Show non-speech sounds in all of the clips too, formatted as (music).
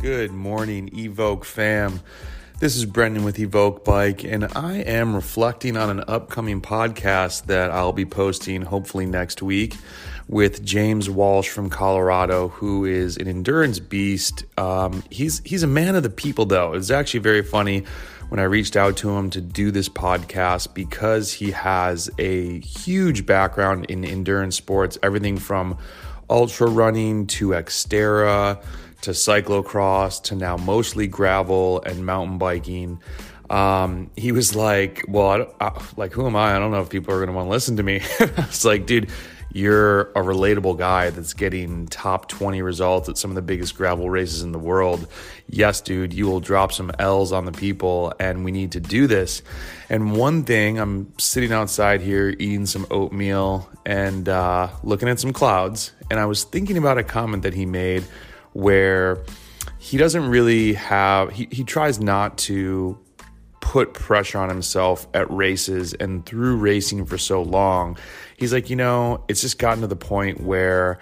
Good morning, Evoke fam. This is Brendan with Evoke Bike, and I am reflecting on an upcoming podcast that I'll be posting hopefully next week with James Walsh from Colorado, who is an endurance beast. Um, he's he's a man of the people, though. It's actually very funny when I reached out to him to do this podcast because he has a huge background in endurance sports, everything from ultra running to Xterra to cyclocross to now mostly gravel and mountain biking. Um, he was like, "Well, I I, like who am I? I don't know if people are going to want to listen to me." (laughs) it's like, dude, you're a relatable guy that's getting top 20 results at some of the biggest gravel races in the world. Yes, dude, you will drop some L's on the people, and we need to do this. And one thing, I'm sitting outside here eating some oatmeal and uh, looking at some clouds, and I was thinking about a comment that he made where he doesn't really have, he, he tries not to put pressure on himself at races and through racing for so long, he's like, you know, it's just gotten to the point where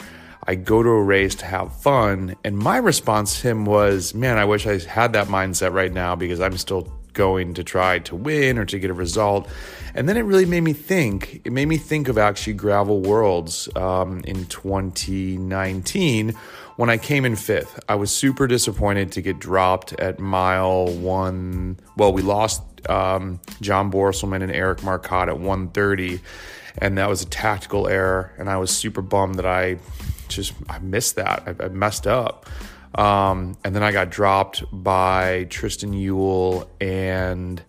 I go to a race to have fun. And my response to him was, man, I wish I had that mindset right now because I'm still going to try to win or to get a result. And then it really made me think. It made me think of actually Gravel Worlds um, in 2019 when I came in fifth. I was super disappointed to get dropped at mile one. Well, we lost um, John Borstelmann and Eric Marcotte at 130, and that was a tactical error. And I was super bummed that I just I missed that. I, I messed up. Um, and then I got dropped by Tristan Uhl and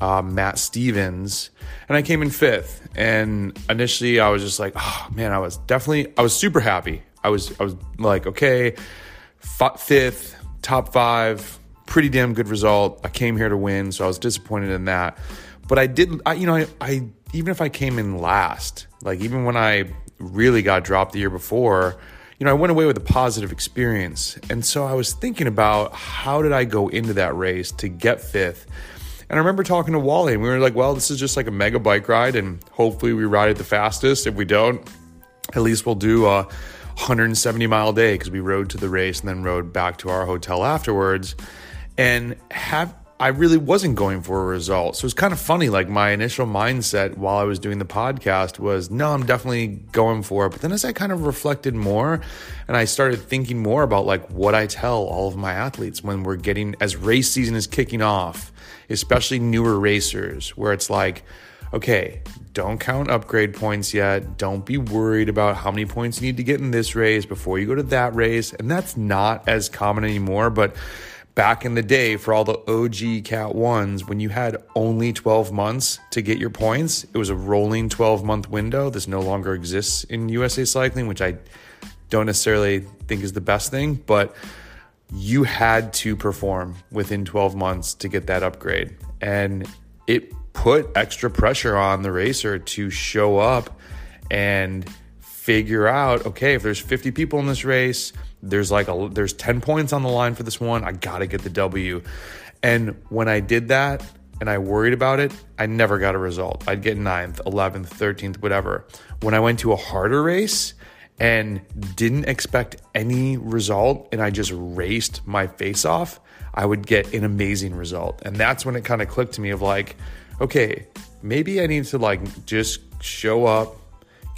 uh, Matt Stevens, and I came in fifth. And initially, I was just like, "Oh man!" I was definitely, I was super happy. I was, I was like, "Okay, f- fifth, top five, pretty damn good result." I came here to win, so I was disappointed in that. But I did, I, you know, I, I even if I came in last, like even when I really got dropped the year before you know, I went away with a positive experience. And so I was thinking about how did I go into that race to get fifth? And I remember talking to Wally, and we were like, well, this is just like a mega bike ride, and hopefully we ride it the fastest. If we don't, at least we'll do a 170 mile day because we rode to the race and then rode back to our hotel afterwards. And have I really wasn't going for a result. So it's kind of funny. Like my initial mindset while I was doing the podcast was, no, I'm definitely going for it. But then as I kind of reflected more and I started thinking more about like what I tell all of my athletes when we're getting, as race season is kicking off, especially newer racers, where it's like, okay, don't count upgrade points yet. Don't be worried about how many points you need to get in this race before you go to that race. And that's not as common anymore. But back in the day for all the OG Cat 1s, when you had only 12 months to get your points, it was a rolling 12 month window. This no longer exists in USA Cycling, which I don't necessarily think is the best thing, but you had to perform within 12 months to get that upgrade. And it put extra pressure on the racer to show up and figure out okay, if there's 50 people in this race, there's like a there's 10 points on the line for this one. I got to get the W. And when I did that and I worried about it, I never got a result. I'd get 9th, 11th, 13th, whatever. When I went to a harder race and didn't expect any result and I just raced my face off, I would get an amazing result. And that's when it kind of clicked to me of like, okay, maybe I need to like just show up,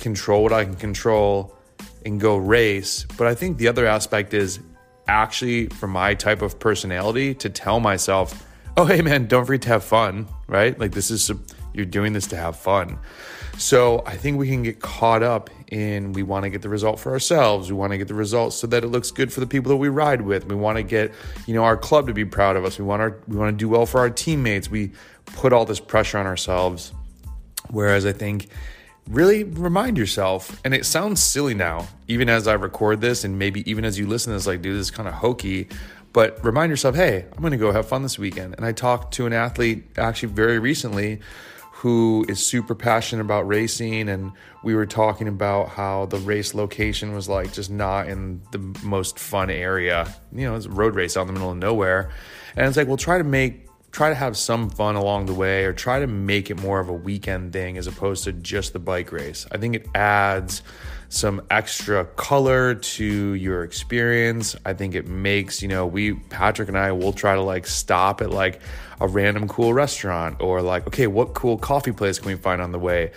control what I can control and go race. But I think the other aspect is actually for my type of personality to tell myself, oh, hey, man, don't forget to have fun, right? Like, this is, you're doing this to have fun. So I think we can get caught up in we want to get the result for ourselves. We want to get the results so that it looks good for the people that we ride with. We want to get, you know, our club to be proud of us. We want our we want to do well for our teammates. We put all this pressure on ourselves. Whereas I think really remind yourself, and it sounds silly now, even as I record this, and maybe even as you listen to this, like, dude, this is kind of hokey. But remind yourself, hey, I'm going to go have fun this weekend. And I talked to an athlete actually very recently who is super passionate about racing. And we were talking about how the race location was like just not in the most fun area. You know, it's a road race out in the middle of nowhere. And it's like, we'll try to make try to have some fun along the way or try to make it more of a weekend thing as opposed to just the bike race. I think it adds some extra color to your experience. I think it makes, you know, we, Patrick and I will try to like stop at like a random cool restaurant or like, okay, what cool coffee place can we find on the way?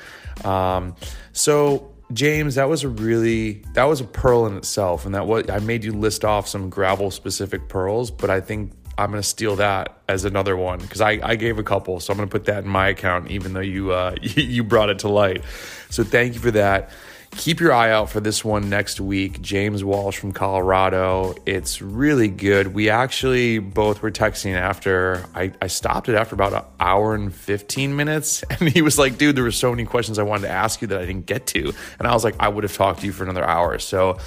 Um, so, James, that was a really that was a pearl in itself, and that what I made you list off some gravel specific pearls, but I think I'm gonna steal that as another one because I, I gave a couple, so I'm gonna put that in my account, even though you uh, (laughs) you brought it to light. So thank you for that keep your eye out for this one next week. James Walsh from Colorado. It's really good. We actually both were texting after I, I stopped it after about an hour and 15 minutes. (laughs) And he was like, dude, there were so many questions I wanted to ask you that I didn't get to. And I was like, I would have talked to you for another hour. So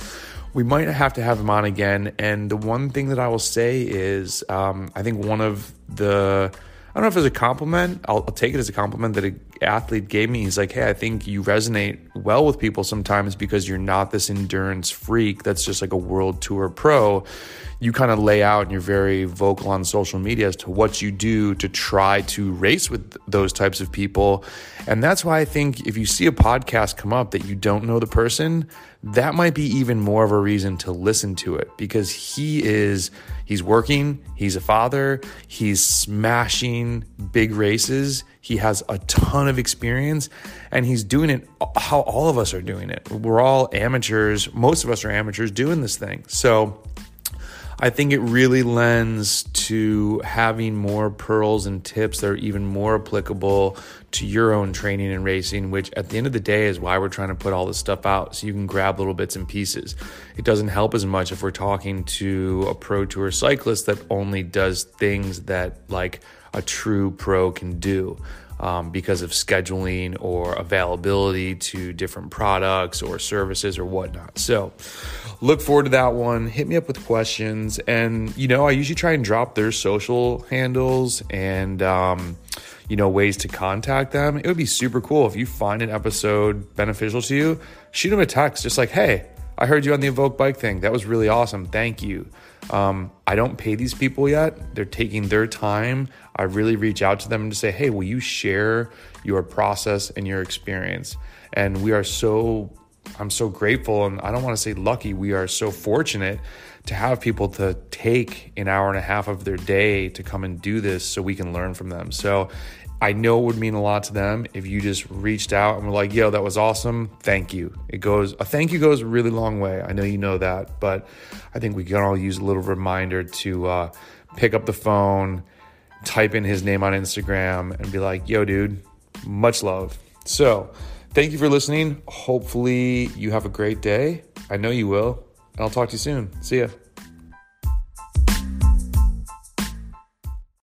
we might have to have him on again. And the one thing that I will say is um, I think one of the I don't know if it's a compliment. I'll, I'll take it as a compliment that an athlete gave me. He's like, hey, I think you resonate well with people sometimes because you're not this endurance freak that's just like a world tour pro. You kind of lay out and you're very vocal on social media as to what you do to try to race with those types of people. And that's why I think if you see a podcast come up that you don't know the person, that might be even more of a reason to listen to it because he is He's working, he's a father, he's smashing big races. He has a ton of experience and he's doing it how all of us are doing it. We're all amateurs. Most of us are amateurs doing this thing. So I think it really lends to having more pearls and tips that are even more applicable to your own training and racing, which at the end of the day is why we're trying to put all this stuff out so you can grab little bits and pieces. It doesn't help as much if we're talking to a pro tour cyclist that only does things that like a true pro can do um, because of scheduling or availability to different products or services or whatnot. So, look forward to that one. Hit me up with questions. And, you know, I usually try and drop their social handles and, um, you know, ways to contact them. It would be super cool if you find an episode beneficial to you, shoot them a text just like, hey, I heard you on the Evoke bike thing. That was really awesome. Thank you. Um, I don't pay these people yet. They're taking their time. I really reach out to them to say, hey, will you share your process and your experience? And we are so, I'm so grateful. And I don't want to say lucky, we are so fortunate to have people to take an hour and a half of their day to come and do this so we can learn from them. So I know it would mean a lot to them if you just reached out and were like, yo, that was awesome. Thank you. It goes, a thank you goes a really long way. I know you know that, but I think we can all use a little reminder to uh, pick up the phone, type in his name on Instagram, and be like, yo, dude, much love. So thank you for listening. Hopefully, you have a great day. I know you will. I'll talk to you soon. See ya.